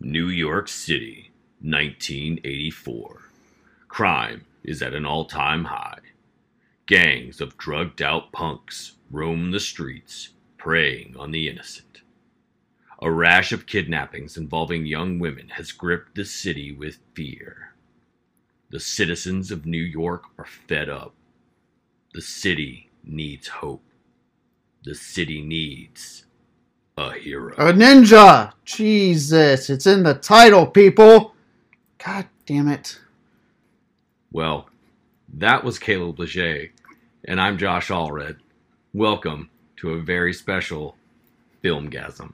New York City, 1984. Crime is at an all time high. Gangs of drugged out punks roam the streets, preying on the innocent. A rash of kidnappings involving young women has gripped the city with fear. The citizens of New York are fed up. The city needs hope. The city needs a hero. A ninja! Jesus, it's in the title, people! God damn it. Well, that was Caleb Leger, and I'm Josh Allred. Welcome to a very special Filmgazm.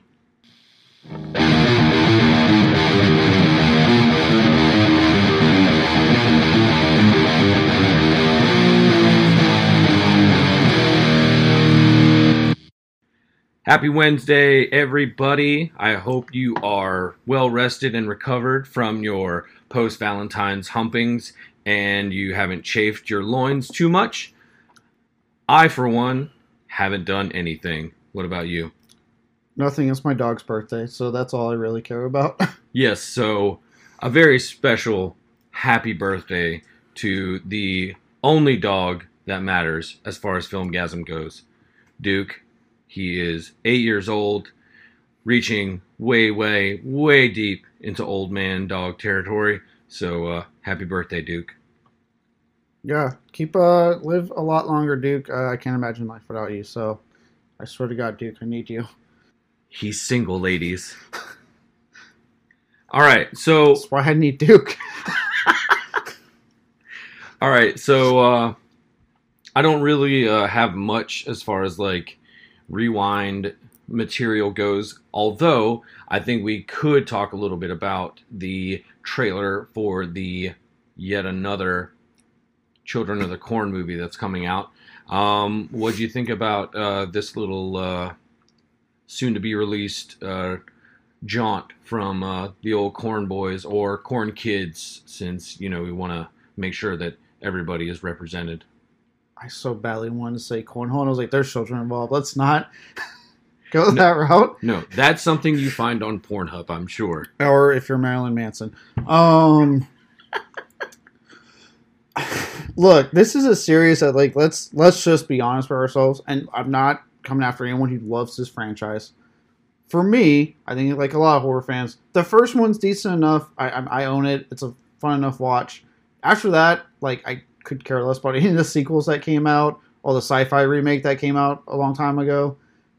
Happy Wednesday, everybody. I hope you are well rested and recovered from your post Valentine's humpings and you haven't chafed your loins too much. I, for one, haven't done anything. What about you? Nothing, it's my dog's birthday, so that's all I really care about. Yes, so a very special happy birthday to the only dog that matters as far as Filmgazm goes, Duke. He is eight years old, reaching way, way, way deep into old man dog territory. So uh, happy birthday, Duke. yeah, keep, uh, live a lot longer, Duke. Uh, I can't imagine life without you, so I swear to God, Duke, I need you. He's single, ladies. All right, so That's why I need Duke. All right, so uh, I don't really uh, have much as far as like rewind material goes. Although I think we could talk a little bit about the trailer for the yet another Children of the Corn movie that's coming out. Um, what do you think about uh, this little uh, soon to be released uh, jaunt from uh, the old Corn Boys or Corn Kids? Since you know we want to make sure that everybody is represented. I so badly wanted to say cornhole, and I was like, there's children involved. Let's not go that route. No, that's something you find on Pornhub, I'm sure. or if you're Marilyn Manson. Um, look, this is a series that like let's let's just be honest with ourselves, and I'm not coming after anyone who loves this franchise. For me, I think like a lot of horror fans, the first one's decent enough. I I, I own it. It's a fun enough watch. After that, like I could care less about any of the sequels that came out or the sci-fi remake that came out a long time ago.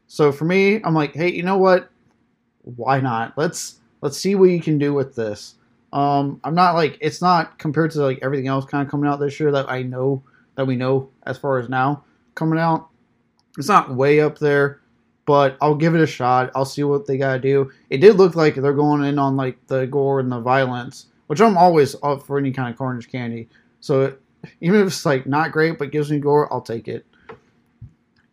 So for me, I'm like, hey, you know what? Why not? Let's let's see what you can do with this. Um, I'm not like it's not compared to like everything else kind of coming out this year that I know that we know as far as now coming out. It's not way up there, but I'll give it a shot. I'll see what they gotta do. It did look like they're going in on like the gore and the violence, which I'm always up for any kind of carnage candy. So even if it's like not great but gives me gore, I'll take it.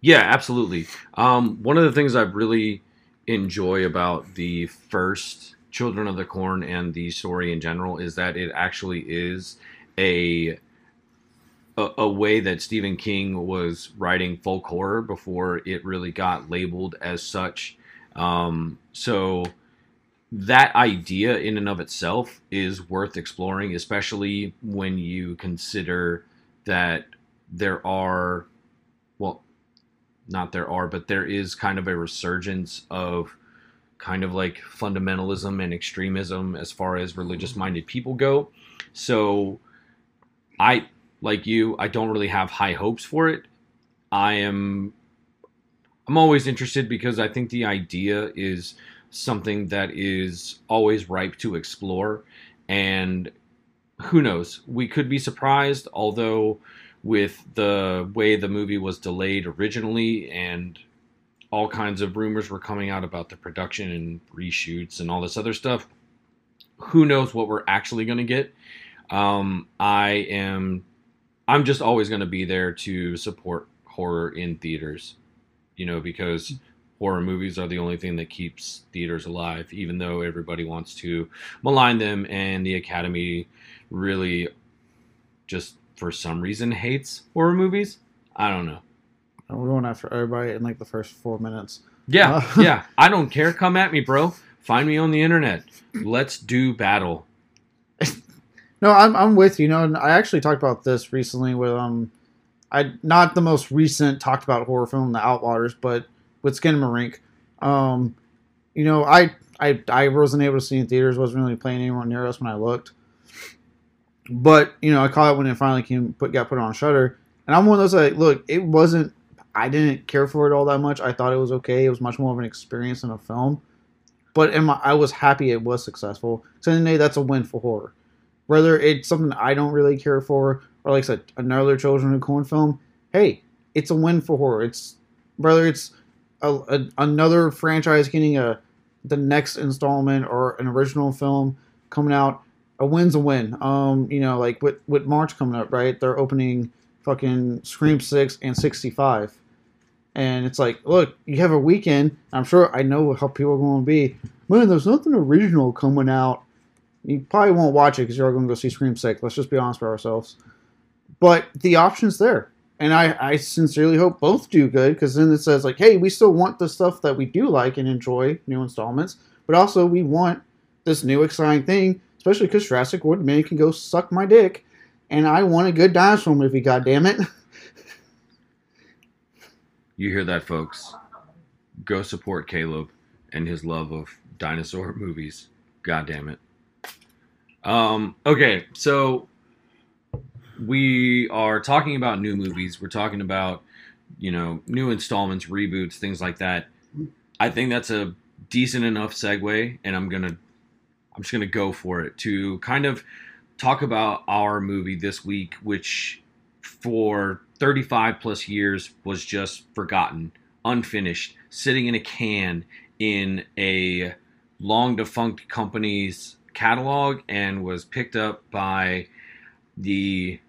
Yeah, absolutely. Um, one of the things I really enjoy about the first Children of the Corn and the story in general is that it actually is a a, a way that Stephen King was writing folk horror before it really got labeled as such. Um, so that idea in and of itself is worth exploring, especially when you consider that there are, well, not there are, but there is kind of a resurgence of kind of like fundamentalism and extremism as far as religious minded people go. So I, like you, I don't really have high hopes for it. I am I'm always interested because I think the idea is something that is always ripe to explore and who knows, we could be surprised although with the way the movie was delayed originally and all kinds of rumors were coming out about the production and reshoots and all this other stuff. Who knows what we're actually going to get? Um, I am, I'm just always going to be there to support horror in theaters, you know, because horror movies are the only thing that keeps theaters alive, even though everybody wants to malign them and the Academy really just for some reason hates horror movies. I don't know. We're going after everybody in like the first four minutes. Yeah, Uh. yeah. I don't care. Come at me, bro. Find me on the internet. Let's do battle. No, I'm I'm with you. you know, and I actually talked about this recently with um, I not the most recent talked about horror film, The Outwaters, but with Skinamarink. Um, you know, I I I wasn't able to see in theaters. wasn't really playing anywhere near us when I looked. But you know, I caught it when it finally came put got put on Shutter. and I'm one of those like, look, it wasn't. I didn't care for it all that much. I thought it was okay. It was much more of an experience than a film. But my, I was happy it was successful. So in the day, that's a win for horror whether it's something I don't really care for or like I said, another Children of Corn film, hey, it's a win for horror. It's whether it's a, a, another franchise getting a the next installment or an original film coming out, a win's a win. Um, you know, like with with March coming up, right? They're opening fucking Scream Six and sixty five. And it's like, look, you have a weekend. I'm sure I know how people are going to be. Man, there's nothing original coming out you probably won't watch it because you're all going to go see Scream Six. Let's just be honest with ourselves. But the option's there, and I, I sincerely hope both do good because then it says like, hey, we still want the stuff that we do like and enjoy, new installments, but also we want this new exciting thing, especially because Jurassic World Mini can go suck my dick, and I want a good dinosaur movie. God damn it! You hear that, folks? Go support Caleb and his love of dinosaur movies. God damn it. Um, okay, so we are talking about new movies. We're talking about, you know, new installments, reboots, things like that. I think that's a decent enough segue, and I'm gonna, I'm just gonna go for it to kind of talk about our movie this week, which for 35 plus years was just forgotten, unfinished, sitting in a can in a long defunct company's catalog and was picked up by the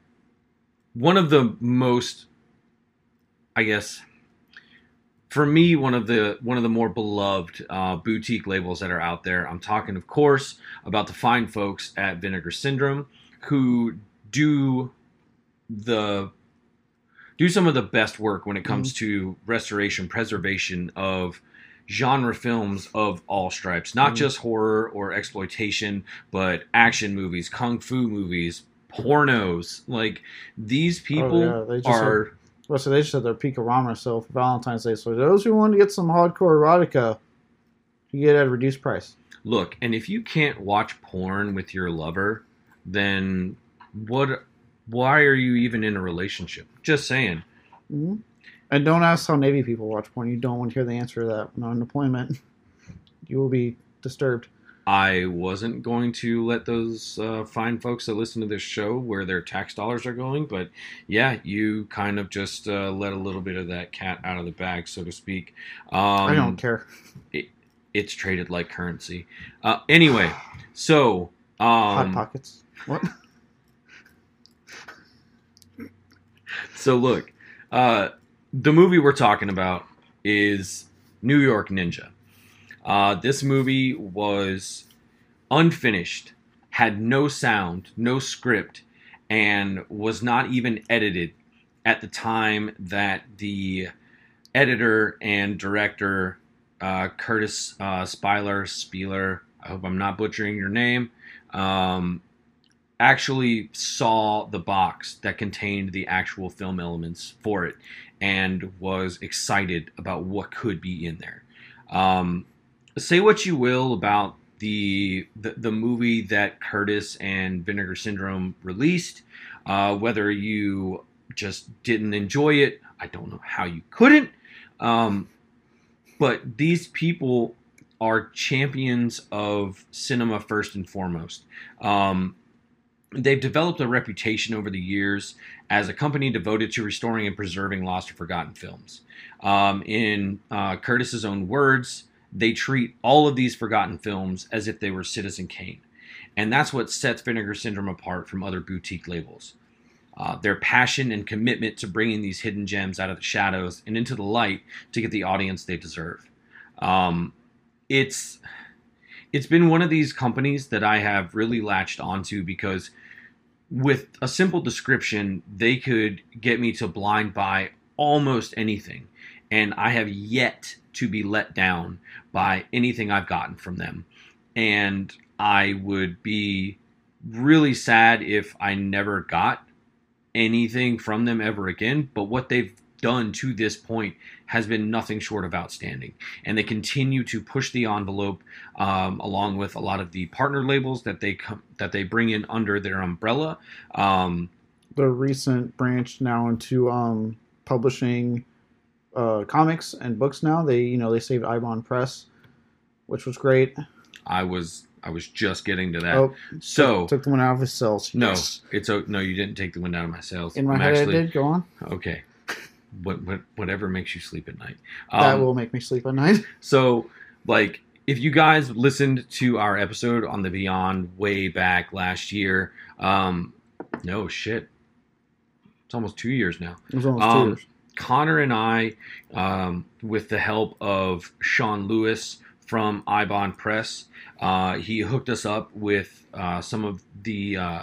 one of the most I guess for me one of the one of the more beloved uh, boutique labels that are out there. I'm talking, of course, about the fine folks at Vinegar Syndrome who do the do some of the best work when it comes mm-hmm. to restoration preservation of genre films of all stripes, not mm. just horror or exploitation, but action movies, kung fu movies, pornos. Like these people oh, yeah. are. Had, well, so they just had their Peekarama sale for Valentine's Day. So those who want to get some hardcore erotica, you get it at a reduced price. Look, and if you can't watch porn with your lover, then what? Why are you even in a relationship? Just saying. Mm-hmm. And don't ask how Navy people watch porn. You don't want to hear the answer to that when on deployment. You will be disturbed. I wasn't going to let those uh, fine folks that listen to this show where their tax dollars are going, but yeah, you kind of just uh, let a little bit of that cat out of the bag, so to speak. Um, I don't care. It, it's traded like currency. Uh, anyway, so um, hot pockets. What? so look, uh, the movie we're talking about is New York Ninja. Uh, this movie was unfinished, had no sound, no script, and was not even edited at the time that the editor and director uh, Kurtis uh, Spieler, Spieler, I hope I'm not butchering your name, um, actually saw the box that contained the actual film elements for it and was excited about what could be in there. Um, say what you will about the, the, the movie that Kurtis and Vinegar Syndrome released, uh, whether you just didn't enjoy it, I don't know how you couldn't. Um, but these people are champions of cinema first and foremost. Um, they've developed a reputation over the years as a company devoted to restoring and preserving lost or forgotten films. Um, in uh, Kurtis's own words, they treat all of these forgotten films as if they were Citizen Kane. And that's what sets Vinegar Syndrome apart from other boutique labels. Uh, their passion and commitment to bringing these hidden gems out of the shadows and into the light to get the audience they deserve. Um, it's it's been one of these companies that I have really latched onto because with a simple description, they could get me to blind buy almost anything. And I have yet to be let down by anything I've gotten from them. and I would be really sad if I never got anything from them ever again. But what they've done to this point has been nothing short of outstanding. And they continue to push the envelope um, along with a lot of the partner labels that they come that they bring in under their umbrella. Um, the recent branch now into um, publishing uh, comics and books. Now they you know they saved Eibon Press, which was great. I was I was just getting to that. Oh, so took, the one out of his cells. no, Yes. it's a, no. You didn't take the one out of my sails. In my I'm head, actually- I did. Go on. Okay. What, what whatever makes you sleep at night. that Um, will make me sleep at night. So, like, if you guys listened to our episode on the Beyond way back last year, um, no shit, it's almost two years now. It was almost Um, two years. Connor and I, um, with the help of Shawn Lewis from Eibon Press, uh, he hooked us up with uh, some of the uh,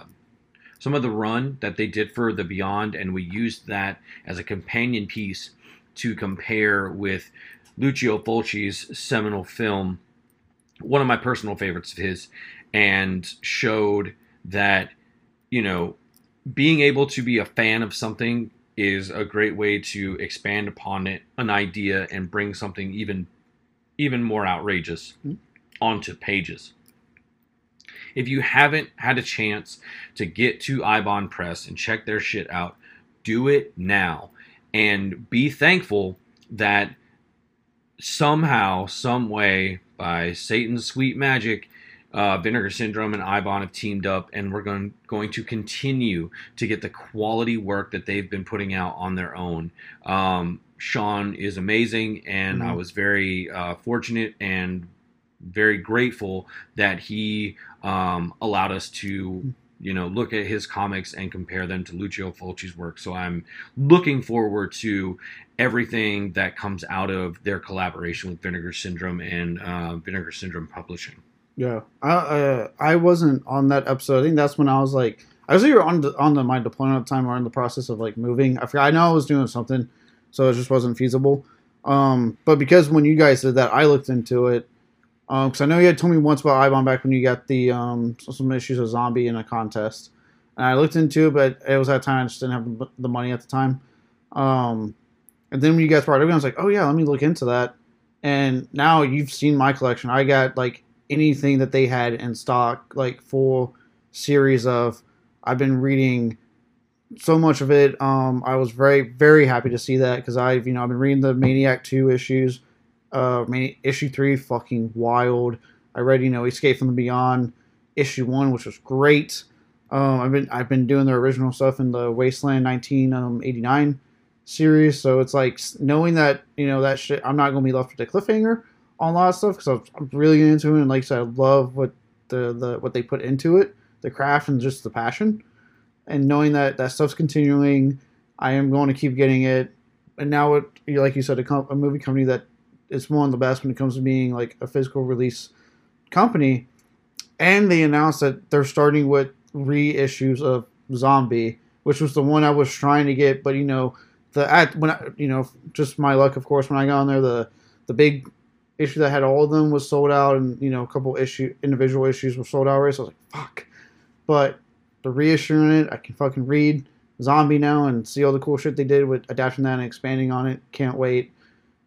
some of the run that they did for the Beyond, and we used that as a companion piece to compare with Lucio Fulci's seminal film, one of my personal favorites of his, and showed that you know being able to be a fan of something is a great way to expand upon it an idea and bring something even even more outrageous Mhm. onto pages if you haven't had a chance to get to eibon press and check their shit out do it now and be thankful that somehow some way by satan's sweet magic uh, Vinegar Syndrome and Eibon have teamed up, and we're going going to continue to get the quality work that they've been putting out on their own. Um, Shawn is amazing, and I Mhm. was very uh, fortunate and very grateful that he um, allowed us to. You know, look at his comics and compare them to Lucio Fulci's work. So I'm looking forward to everything that comes out of their collaboration with Vinegar Syndrome and uh, Vinegar Syndrome Publishing. Yeah, I uh, I wasn't on that episode. I think that's when I was like, I was either on the, on the, my deployment time or in the process of like moving. I forgot. I know I was doing something, so it just wasn't feasible. Um, but because when you guys did that, I looked into it. Um, because I know you had told me once about Eibon back when you got the um some issues of zombie in a contest, and I looked into it, but it was that time I just didn't have the- the money at the time. Um, and then when you guys brought it up, I was like, oh yeah, let me look into that. And now you've seen my collection. I got like anything that they had in stock, like full series of. I've been reading so much of it. Um, I was very very happy to see that because I've you know I've been reading the Maniac two issues. Uh, Mani- issue three fucking wild. I read you know Escape from the Beyond issue one, which was great. Um, I've been I've been doing the original stuff in the Wasteland 1989 series, so it's like knowing that you know that shit. I'm not gonna be left with a cliffhanger on a lot of stuff because I'm, really into it, and like I said, I love what the the what they put into it, the craft and just the passion, and knowing that that stuff's continuing. I am going to keep getting it, and now it like you said, a, a movie company that is one of the best when it comes to being like a physical release company, and they announced that they're starting with reissues of Zombie, which was the one I was trying to get, but you know the at when I, you know just my luck, of course, when I got on there, the the big issue that had all of them was sold out, and you know a couple issue individual issues were sold out already. So I was like, fuck. But the reissuing it, I can fucking read Zombie now and see all the cool shit they did with adapting that and expanding on it. Can't wait.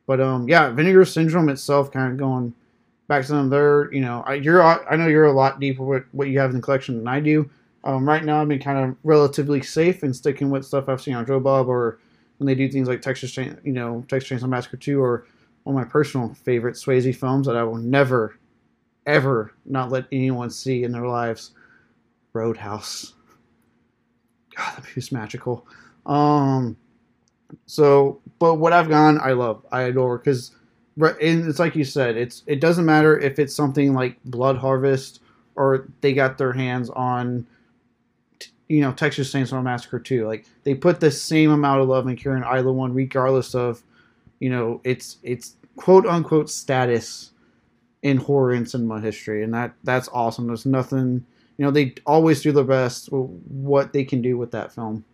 But um, yeah, Vinegar Syndrome itself, kind of going back to them. They're you know I, you're I know you're a lot deeper with what you have in the collection than I do. Um, right now, I've been kind of relatively safe and sticking with stuff I've seen on Joe Bob or when they do things like Texas Chain, you know, Texas Chainsaw Massacre 2 or one of my personal favorite Swayze films that I will never, ever not let anyone see in their lives. Roadhouse. God, that movie's magical. Um, so, but what I've gone, I love, I adore, because it's like you said, it's it doesn't matter if it's something like Blood Harvest or they got their hands on, you know, Texas Chainsaw Massacre 2. Like they put the same amount of love and care in Isla one, regardless of, you know, it's it's quote unquote status in horror and cinema history, and that that's awesome. There's nothing, you know, they always do their best what they can do with that film.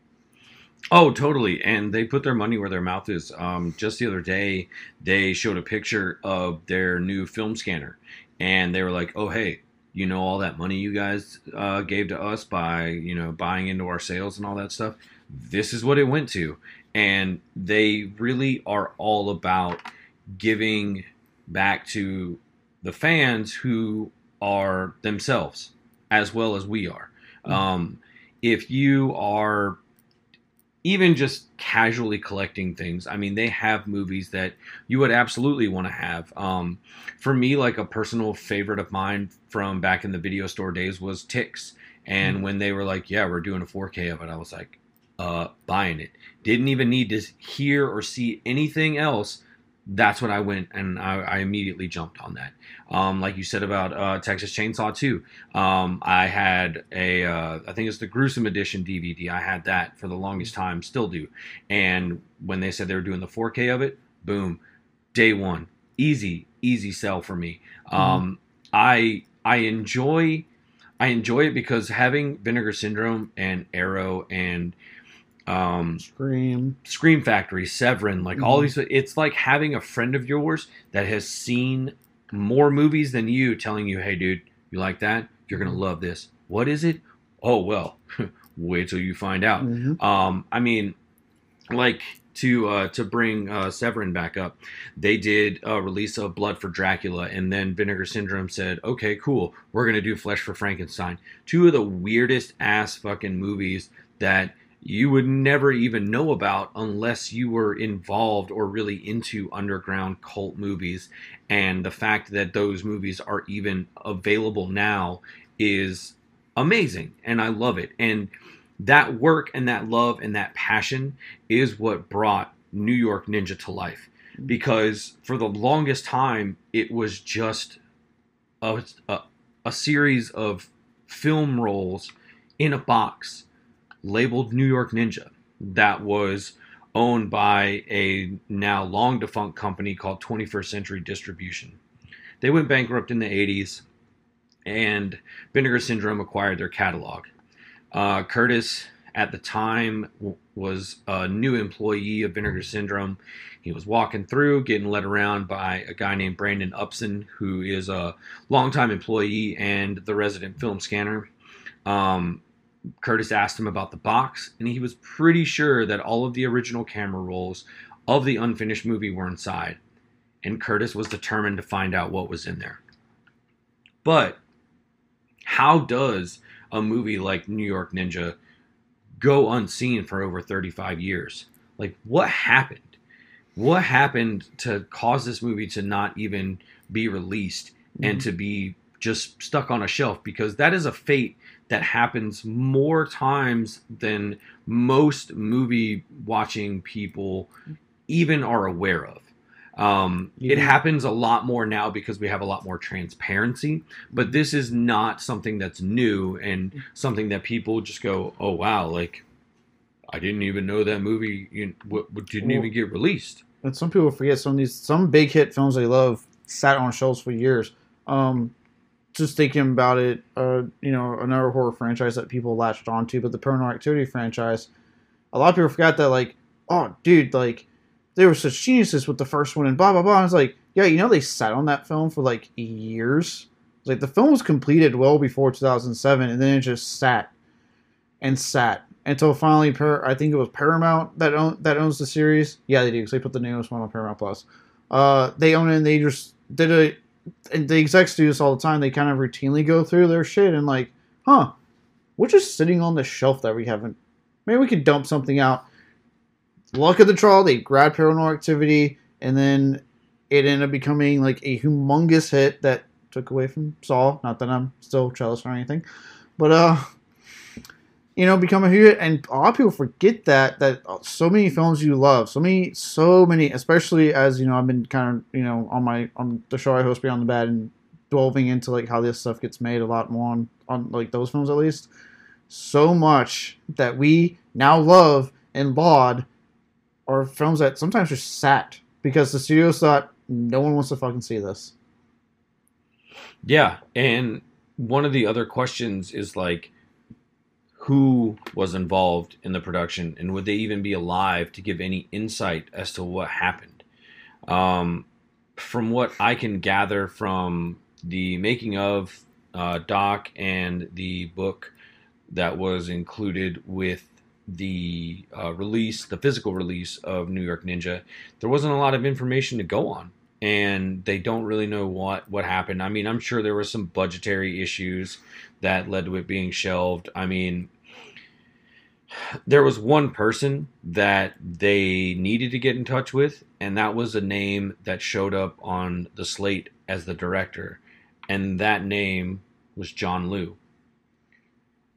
Oh, totally. And they put their money where their mouth is. Um, just the other day, they showed a picture of their new film scanner. and they were like, "Oh, hey, you know all that money you guys uh, gave to us by you know buying into our sales and all that stuff. This is what it went to." And they really are all about giving back to the fans who are themselves as well as we are. Mhm. Um, if you are even just casually collecting things, I mean, they have movies that you would absolutely want to have. Um, for me, like a personal favorite of mine from back in the video store days was Ticks. And Mhm. when they were like, "Yeah, we're doing a 4K of it," I was like, "Uh, buying it." Didn't even need to hear or see anything else. That's when I went and I, I immediately jumped on that. Um, like you said about uh, Texas Chainsaw 2, um, I had a, uh, I think it's the Gruesome Edition DVD. I had that for the longest time, still do. And when they said they were doing the 4K of it, boom, day one, easy, easy sell for me. Um, I I enjoy I enjoy it because having Vinegar Syndrome and Arrow and um, Scream. Scream Factory, Severin, like all Mhm. these. It's like having a friend of yours that has seen more movies than you, telling you, "Hey, dude, you like that? You're gonna love this. What is it? Oh well, wait till you find out." Mhm. Um, I mean, like to uh, to bring uh, Severin back up, they did a release of Blood for Dracula, and then Vinegar Syndrome said, "Okay, cool, we're gonna do Flesh for Frankenstein." Two of the weirdest ass fucking movies that you would never even know about unless you were involved or really into underground cult movies. And the fact that those movies are even available now is amazing, and I love it. And that work and that love and that passion is what brought New York Ninja to life. Because for the longest time, it was just a, a, a series of film rolls in a box labeled New York Ninja that was owned by a now long defunct company called 21st Century Distribution. They went bankrupt in the 80s and Vinegar Syndrome acquired their catalog. Uh, Kurtis, at the time, w- was a new employee of Vinegar Syndrome. He was walking through, getting led around by a guy named Brandon Upson, who is a longtime employee and the resident film scanner. Um, Kurtis asked him about the box, and he was pretty sure that all of the original camera rolls of the unfinished movie were inside. And Kurtis was determined to find out what was in there. But how does a movie like New York Ninja go unseen for over 35 years? Like, what happened? What happened to cause this movie to not even be released and Mhm. to be just stuck on a shelf? Because that is a fate that happens more times than most movie watching people even are aware of. Um, it Mhm. happens a lot more now because we have a lot more transparency, but this is not something that's new and something that people just go, "Oh wow!" Like I didn't even know that movie you know, w- w- didn't Well- even get released. and some people forget some of these some big hit films they love sat on shelves for years. Um, just thinking about it, uh, you know, another horror franchise that people latched onto, but the Paranormal Activity franchise, a lot of people forgot that, like, oh, dude, like, they were such geniuses with the first one and blah blah blah. I was like, yeah, you know, they sat on that film for like years. Like the film was completed well before 2007, and then it just sat and sat until finally, Par- I think it was Paramount that own, that owns the series. Yeah, they do because they put the newest one on Paramount Plus. Uh, they own it, and they just did it. The execs do this all the time. They kind of routinely go through their shit and like, huh, we're just sitting on the shelf that we haven't. Maybe we could dump something out. Luck of the draw, they grabbed Paranormal Activity, and then it ended up becoming like a humongous hit that took away from Saw. Not that I'm still jealous or anything, but uh, you know, become a hit. And a lot of people forget that that so many films you love, so many, so many, especially as you know, I've been kind of you know on my on the show I host Beyond the Bad and delving into like how this stuff gets made a lot more on on like those films at least. So much that we now love and laud are films that sometimes just sat because the studios thought no one wants to fucking see this. Yeah, and one of the other questions is like, who was involved in the production, and would they even be alive to give any insight as to what happened? Um, from what I can gather from the making of uh, doc and the book that was included with the uh, release, the physical release of New York Ninja, there wasn't a lot of information to go on, and they don't really know what what happened. I mean, I'm sure there were some budgetary issues that led to it being shelved. I mean, there was one person that they needed to get in touch with, and that was a name that showed up on the slate as the director, and that name was John Liu.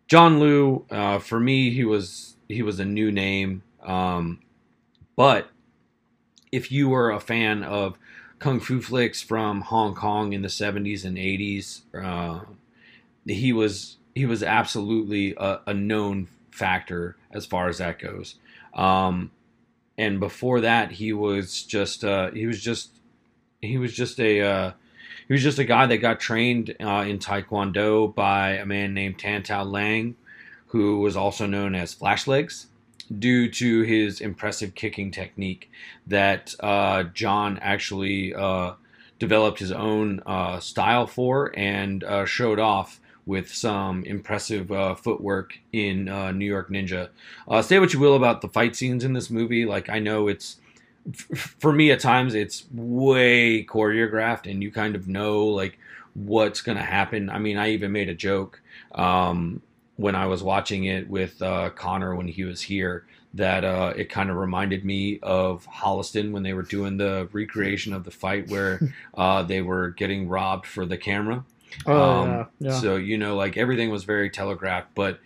John Liu, uh, for me, he was he was a new name, um, but if you were a fan of kung fu flicks from Hong Kong in the '70s and '80s, uh, he was he was absolutely a, a, known factor as far as that goes. Um, and before that, he was just uh, he was just he was just a uh, he was just a guy that got trained uh, in Taekwondo by a man named Tan Tao Liang, who was also known as Flashlegs, due to his impressive kicking technique that uh, John actually uh, developed his own uh, style for and uh, showed off with some impressive uh, footwork in uh, New York Ninja. Uh, say what you will about the fight scenes in this movie. Like, I know it's, f- for me at times, it's way choreographed and you kind of know, like, what's going to happen. I mean, I even made a joke um, when I was watching it with uh, Connor when he was here that uh, it kind of reminded me of Holliston when they were doing the recreation of the fight where uh, they were getting robbed for the camera. Oh, Um, yeah, yeah. So you know, like everything was very telegraphed, but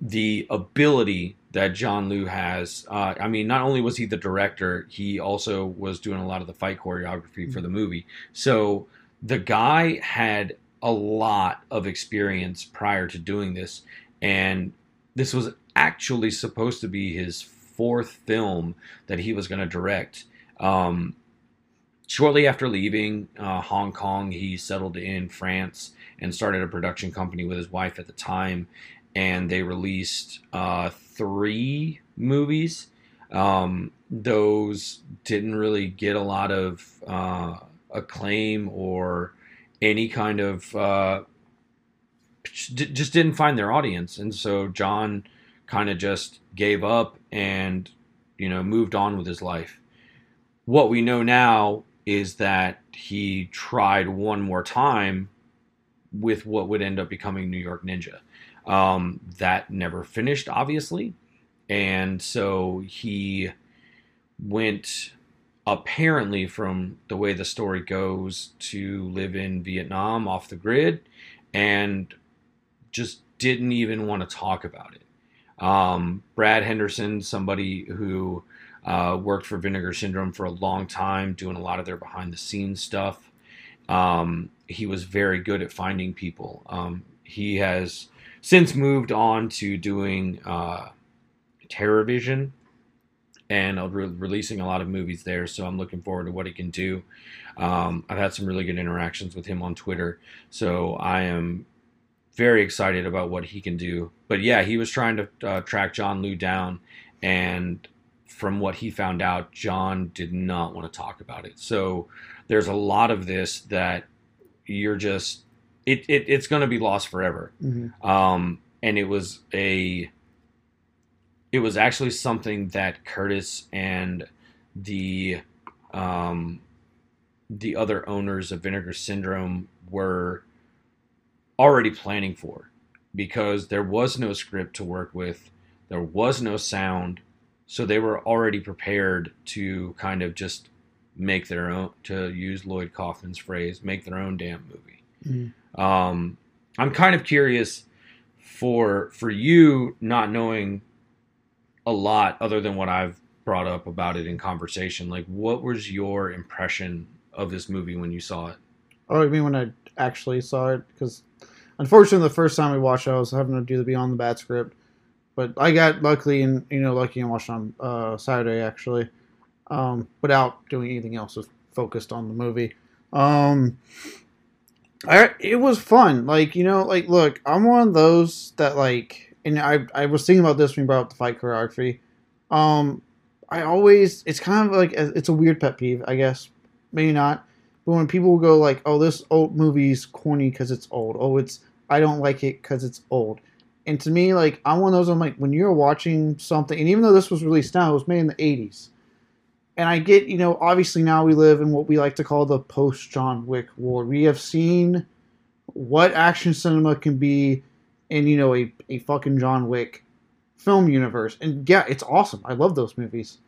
the ability that John Liu has, uh, I mean, not only was he the director, he also was doing a lot of the fight choreography for the movie. So the guy had a lot of experience prior to doing this, and this was actually supposed to be his fourth film that he was going to direct. Um, shortly after leaving uh, Hong Kong, he settled in France and started a production company with his wife at the time. And they released uh, three movies. Um, those didn't really get a lot of uh, acclaim or any kind of uh, just didn't find their audience. And so John kind of just gave up and you know moved on with his life. What we know now is that he tried one more time with what would end up becoming New York Ninja. Um, that never finished, obviously. And so he went, apparently, from the way the story goes, to live in Vietnam off the grid and just didn't even want to talk about it. Um, Brad Henderson, somebody who uh, worked for Vinegar Syndrome for a long time, doing a lot of their behind the scenes stuff. Um, he was very good at finding people. Um, he has since moved on to doing uh, TerrorVision and uh, re- releasing a lot of movies there. So I'm looking forward to what he can do. Um, I've had some really good interactions with him on Twitter. So I am very excited about what he can do. But yeah, he was trying to uh, track John Liu down, and from what he found out, John did not want to talk about it. So there's a lot of this that you're just it, it it's going to be lost forever. Mhm. Um, and it was a it was actually something that Kurtis and the um, the other owners of Vinegar Syndrome were already planning for because there was no script to work with, there was no sound, so they were already prepared to kind of just make their own, to use Lloyd Kaufman's phrase, make their own damn movie. Mhm. Um, I'm kind of curious for for you not knowing a lot other than what I've brought up about it in conversation. Like, what was your impression of this movie when you saw it? Oh, I mean when I actually saw it because unfortunately the first time we watched it, I was having to do the Beyond the Bad script, but I got luckily and you know lucky and watched on uh, Saturday actually, um, without doing anything else, just focused on the movie. Um, I, it was fun. Like you know, like look, I'm one of those that like, and I I was thinking about this when you brought up the fight choreography. Um, I always it's kind of like it's a weird pet peeve, I guess, maybe not But when people go like, "Oh, this old movie's corny because it's old," "Oh, it's I don't like it because it's old," and to me, like I'm one of those. I'm like, when you're watching something, and even though this was released now, it was made in the '80s, and I get, you know, obviously now we live in what we like to call the post John Wick world. We have seen what action cinema can be in, you know, a, a fucking John Wick film universe. And yeah, it's awesome. I love those movies.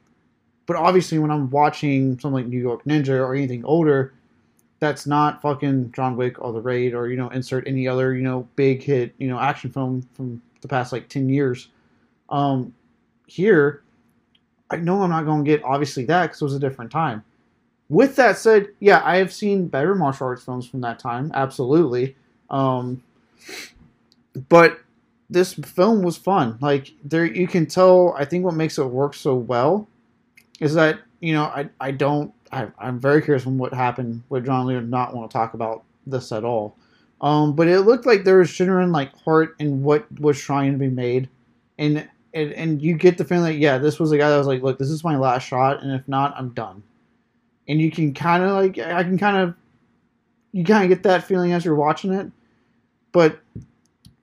But obviously, when I'm watching something like New York Ninja or anything older, that's not fucking John Wick or The Raid or, you know, insert any other, you know, big hit, you know, action film from the past like 10 years. Um, here, I know I'm not going to get obviously that because it was a different time. With that said, yeah, I have seen better martial arts films from that time, absolutely. Um, but this film was fun. Like there, you can tell. I think what makes it work so well is that you know I I don't I, I'm very curious on what happened with John Lee. Not want to talk about this at all. Um, but it looked like there was genuine like heart in what was trying to be made, and and, and you get the feeling like yeah, this was a guy that was like, look, this is my last shot, and if not, I'm done. And you can kind of like I can kind of you kind of get that feeling as you're watching it, but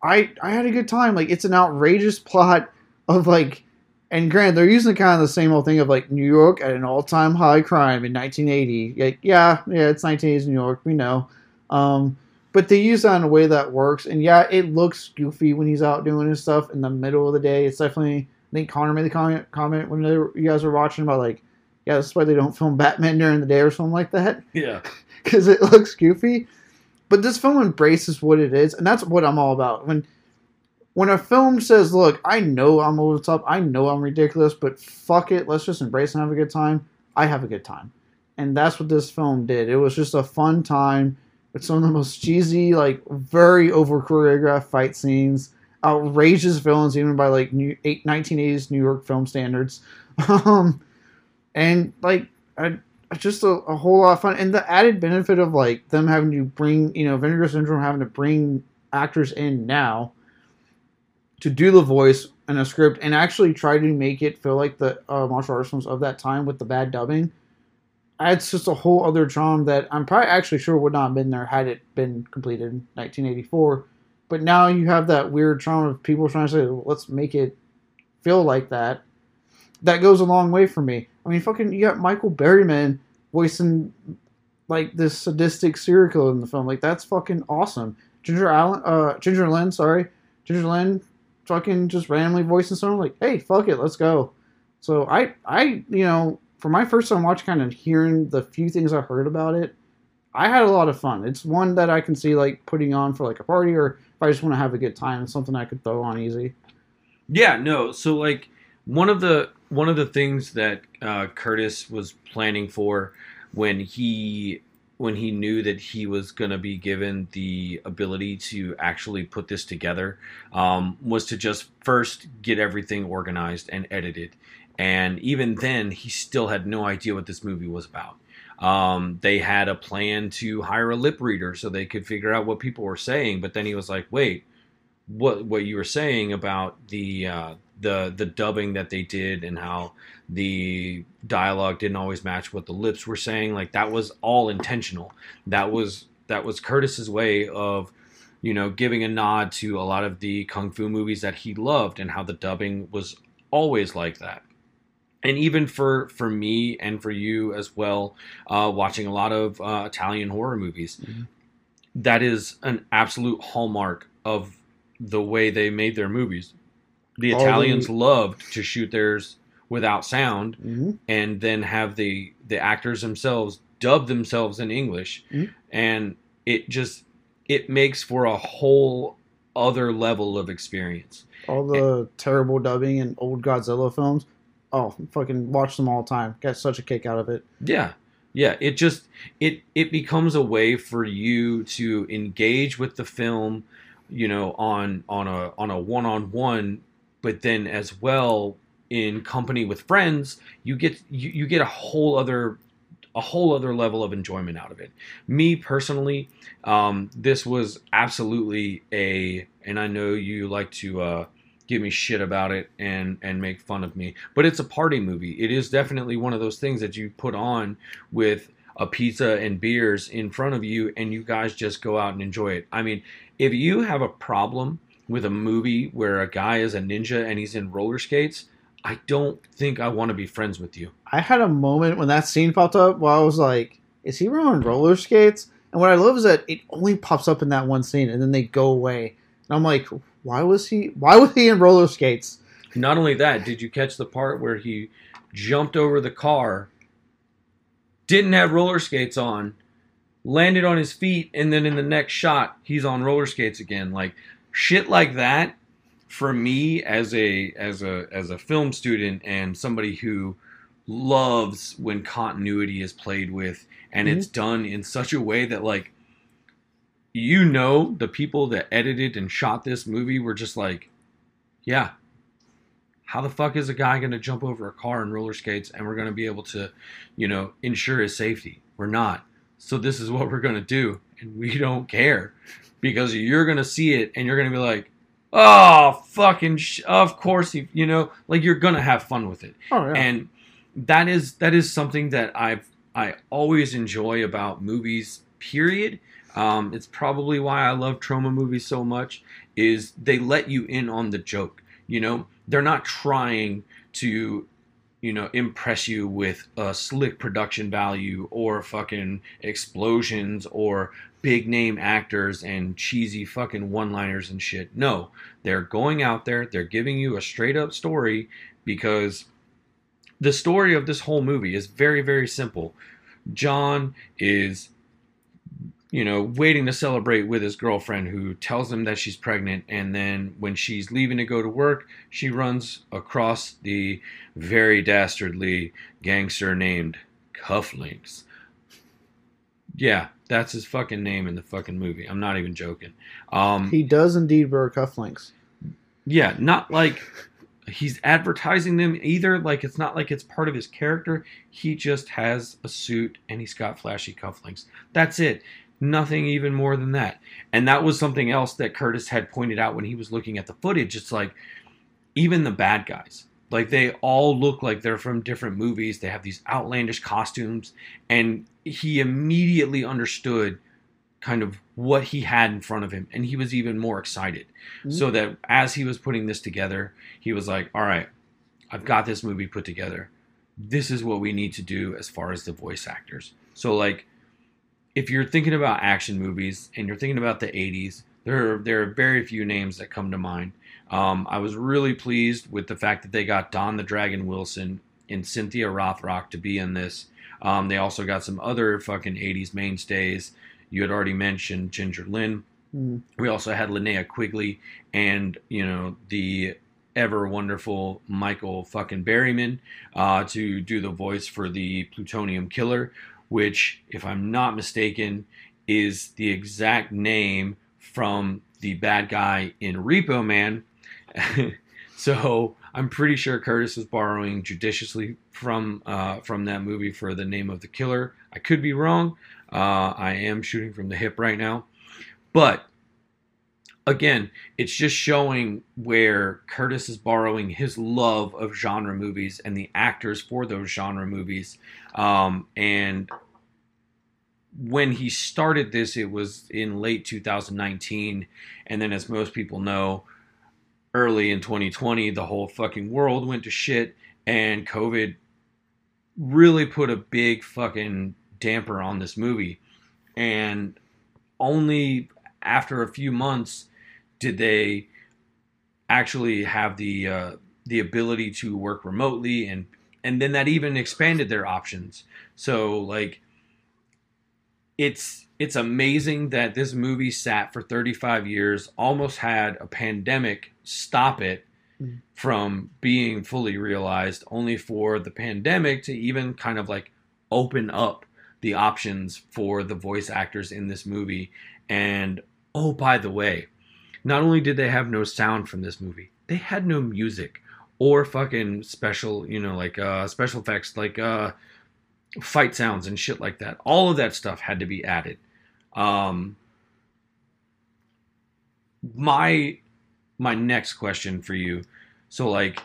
I I had a good time. Like it's an outrageous plot of like, and granted they're using kind of the same old thing of like New York at an all time high crime in 1980. Like yeah, yeah, it's 1980s New York, we know. Um, but they use that in a way that works. And yeah, it looks goofy when he's out doing his stuff in the middle of the day. It's definitely. I think Connor made the comment comment when were, you guys were watching about like, yeah, that's why they don't film Batman during the day or something like that. Yeah, because it looks goofy. But this film embraces what it is, and that's what I'm all about. When when a film says, "Look, I know I'm over the top, I know I'm ridiculous, but fuck it, let's just embrace and have a good time," I have a good time, and that's what this film did. It was just a fun time. With some of the most cheesy, like very over choreographed fight scenes, outrageous villains, even by like new, 1980s New York film standards, um, and like just a, a, whole lot of fun. And the added benefit of like them having to bring, you know, Vinegar Syndrome having to bring actors in now to do the voice in a script and actually try to make it feel like the uh, martial arts films of that time with the bad dubbing adds just a whole other charm that I'm probably actually sure would not have been there had it been completed in 1984. But now you have that weird charm of people trying to say, let's make it feel like that. That goes a long way for me. I mean, fucking, you got Michael Berryman voicing like this sadistic serial killer in the film. Like that's fucking awesome. Ginger Allen, uh, Ginger Lynn, sorry, Ginger Lynn, fucking just randomly voicing someone like, hey, fuck it, let's go. So I, I, you know, for my first time watching, kind of hearing the few things I heard about it, I had a lot of fun. It's one that I can see like putting on for like a party, or if I just want to have a good time, it's something I could throw on easy. Yeah, no. So like one of the one of the things that uh, Kurtis was planning for when he when he knew that he was going to be given the ability to actually put this together um, was to just first get everything organized and edited and even then, he still had no idea what this movie was about. Um, they had a plan to hire a lip reader so they could figure out what people were saying, but then he was like, "Wait, what? What you were saying about the uh, the the dubbing that they did and how the dialogue didn't always match what the lips were saying? Like that was all intentional. That was that was Kurtis's way of." You know, giving a nod to a lot of the kung fu movies that he loved and how the dubbing was always like that and even for for me and for you as well, uh, watching a lot of uh, Italian horror movies, mm-hmm. that is an absolute hallmark of the way they made their movies. The Italians the... loved to shoot theirs without sound, mm-hmm. and then have the the actors themselves dub themselves in English, mm-hmm. and it just it makes for a whole other level of experience. All the and, terrible dubbing in old Godzilla films oh, fucking watch them all the time. Get such a kick out of it. Yeah. Yeah, it just it it becomes a way for you to engage with the film, you know, on on a on a one-on-one, but then as well in company with friends, you get you, you get a whole other a whole other level of enjoyment out of it. Me personally, um, this was absolutely a, and I know you like to uh, give me shit about it and and make fun of me. But it's a party movie. It is definitely one of those things that you put on with a pizza and beers in front of you and you guys just go out and enjoy it. I mean, if you have a problem with a movie where a guy is a ninja and he's in roller skates, I don't think I want to be friends with you. I had a moment when that scene popped up where I was like, is he on roller skates? And what I love is that it only pops up in that one scene and then they go away. And I'm like, why was he why was he in roller skates? Not only that, did you catch the part where he jumped over the car, didn't have roller skates on, landed on his feet, and then in the next shot, he's on roller skates again? Like shit like that for me as a as a as a film student and somebody who loves when continuity is played with and mm-hmm. it's done in such a way that like you know the people that edited and shot this movie were just like yeah how the fuck is a guy going to jump over a car in roller skates and we're going to be able to you know ensure his safety? We're not. So this is what we're going to do and we don't care because you're going to see it and you're going to be like oh fucking sh- of course you you know like you're going to have fun with it oh, yeah. and that is that is something that I've I always enjoy about movies. Period. Um, it's probably why I love Troma movies so much. Is they let you in on the joke. You know, they're not trying to, you know, impress you with a slick production value or fucking explosions or big name actors and cheesy fucking one liners and shit. No, they're going out there. They're giving you a straight up story because the story of this whole movie is very, very simple. John is, you know, waiting to celebrate with his girlfriend who tells him that she's pregnant. And then when she's leaving to go to work, she runs across the very dastardly gangster named Cufflinks. Yeah, that's his fucking name in the fucking movie. I'm not even joking. Um, he does indeed wear cufflinks. Yeah, not like he's advertising them either. Like it's not like it's part of his character. He just has a suit and he's got flashy cufflinks. That's it. Nothing even more than that. And that was something else that Kurtis had pointed out when he was looking at the footage. It's like even the bad guys like they all look like they're from different movies. They have these outlandish costumes. And he immediately understood kind of what he had in front of him and he was even more excited. Mm-hmm. so that as he was putting this together he was like all right i've got this movie put together. This is what we need to do as far as the voice actors. So like if you're thinking about action movies and you're thinking about the 80s there are, there are very few names that come to mind. Um, i was really pleased with the fact that they got don the dragon wilson and cynthia rothrock to be in this um, they also got some other fucking 80s mainstays you had already mentioned Ginger Lynn. Mm. We also had Linnea Quigley and, you know, the ever wonderful Michael fucking Berryman uh, to do the voice for the Plutonium Killer, which, if I'm not mistaken, is the exact name from the bad guy in Repo Man. so I'm pretty sure Kurtis is borrowing judiciously from uh, from that movie for the name of the killer. I could be wrong. Uh, I am shooting from the hip right now. But again, it's just showing where Kurtis is borrowing his love of genre movies and the actors for those genre movies. Um, and when he started this, it was in late 2019. And then, as most people know, early in 2020, the whole fucking world went to shit, and COVID really put a big fucking damper on this movie. And only after a few months did they actually have the uh, the ability to work remotely and and then that even expanded their options. So like it's it's amazing that this movie sat for 35 years, almost had a pandemic stop it mm-hmm. from being fully realized, only for the pandemic to even kind of like open up the options for the voice actors in this movie. And oh, by the way, not only did they have no sound from this movie, they had no music or fucking special, you know, like uh, special effects, like uh, fight sounds and shit like that. All of that stuff had to be added. Um, my my next question for you. So like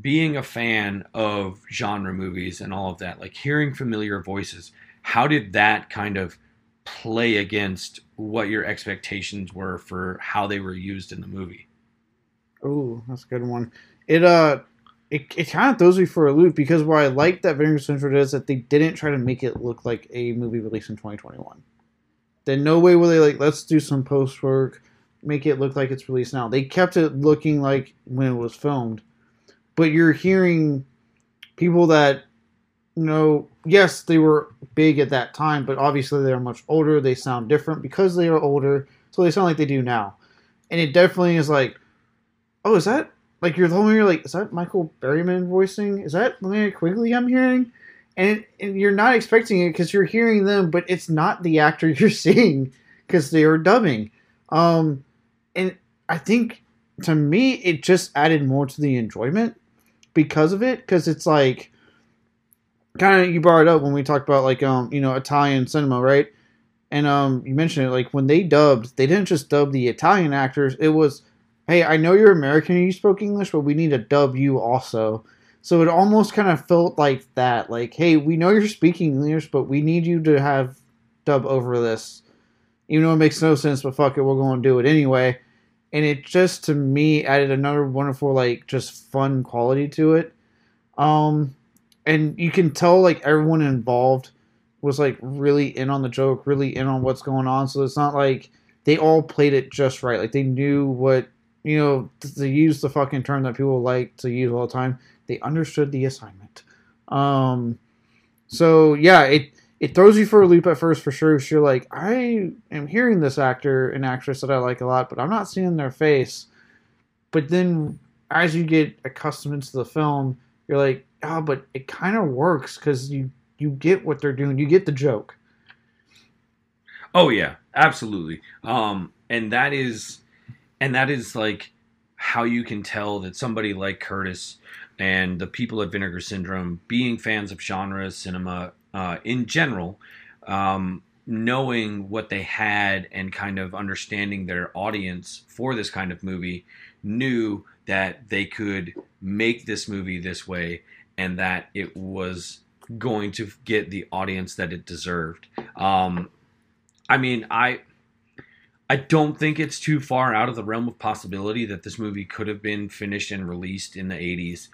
being a fan of genre movies and all of that, like hearing familiar voices, how did that kind of play against what your expectations were for how they were used in the movie? Ooh, that's a good one. It uh it, it kind of throws me for a loop because what I like that Vinegar Syndrome is that they didn't try to make it look like a movie released in 2021. Then no way will they like let's do some post work, make it look like it's released now. They kept it looking like when it was filmed, but you're hearing people that you know yes they were big at that time, but obviously they're much older. They sound different because they are older, so they sound like they do now, and it definitely is like, oh, is that like you're the whole you're like, is that Michael Berryman voicing? Is that Linnea Quigley I'm hearing? And, and you're not expecting it because you're hearing them, but it's not the actor you're seeing because they are dubbing. Um, and I think to me, it just added more to the enjoyment because of it. Because it's like, kind of you brought it up when we talked about like um you know Italian cinema, right? And um you mentioned it like when they dubbed, they didn't just dub the Italian actors. It was hey, I know you're American and you spoke English, but we need to dub you also. So it almost kind of felt like that. Like, hey, we know you're speaking English, but we need you to have dub over this. Even though it makes no sense, but fuck it, we're going to do it anyway. And it just, to me, added another wonderful, like, just fun quality to it. Um, and you can tell, like, everyone involved was, like, really in on the joke, really in on what's going on. So it's not like they all played it just right. Like, they knew what you know, to use the fucking term that people like to use all the time, they understood the assignment. Um, so yeah, it it throws you for a loop at first for sure. you're like, I am hearing this actor and actress that I like a lot, but I'm not seeing their face. But then as you get accustomed to the film, you're like, oh, but it kind of works because you you get what they're doing, you get the joke. Oh yeah, absolutely. Um, and that is and that is like how you can tell that somebody like Kurtis and the people at Vinegar Syndrome, being fans of genre cinema uh, in general, um, knowing what they had and kind of understanding their audience for this kind of movie, knew that they could make this movie this way and that it was going to get the audience that it deserved. Um, I mean, I I don't think it's too far out of the realm of possibility that this movie could have been finished and released in the 80s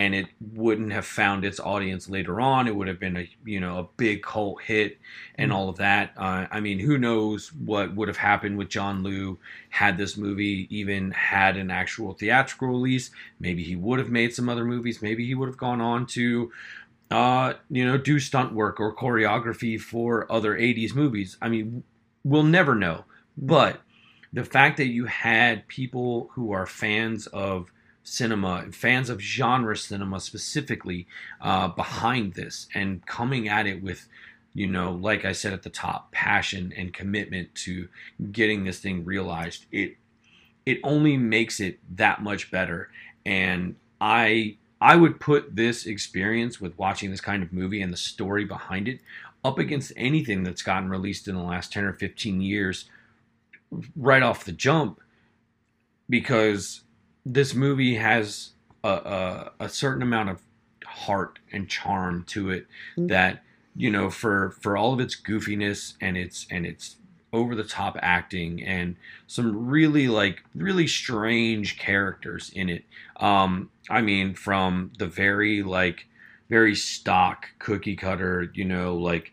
and it wouldn't have found its audience later on. It would have been a you know a big cult hit and mm. all of that. Uh, I mean, who knows what would have happened with John Liu had this movie even had an actual theatrical release? Maybe he would have made some other movies. Maybe he would have gone on to uh, you know do stunt work or choreography for other 80s movies. I mean, we'll never know. But the fact that you had people who are fans of cinema, fans of genre cinema specifically, uh, behind this and coming at it with, you know, like I said at the top, passion and commitment to getting this thing realized, it it only makes it that much better. And I I would put this experience with watching this kind of movie and the story behind it up against anything that's gotten released in the last 10 or 15 years right off the jump because this movie has a, a, a certain amount of heart and charm to it mm-hmm. that you know for for all of its goofiness and its and its over the top acting and some really like really strange characters in it um i mean from the very like very stock cookie cutter you know like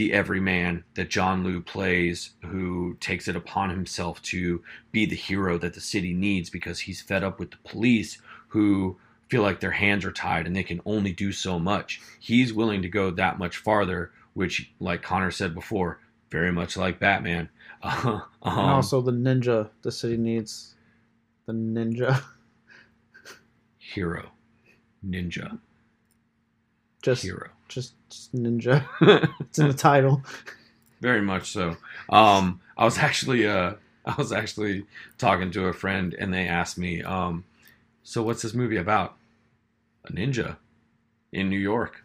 the everyman that John Liu plays, who takes it upon himself to be the hero that the city needs because he's fed up with the police who feel like their hands are tied and they can only do so much. He's willing to go that much farther, which, like Connor said before, very much like Batman. Um, and also the ninja the city needs. The ninja. hero. Ninja. Just hero just, just ninja. it's in the title. Very much so. Um, I was actually uh, I was actually talking to a friend, and they asked me, um, "So what's this movie about?" A ninja in New York,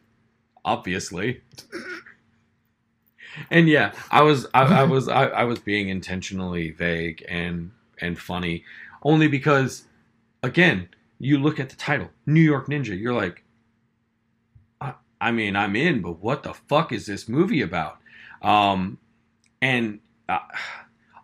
obviously. and yeah, I was I, I was I, I was being intentionally vague and and funny, only because, again, you look at the title, New York Ninja, you're like, I mean, I'm in, but what the fuck is this movie about? Um, and uh,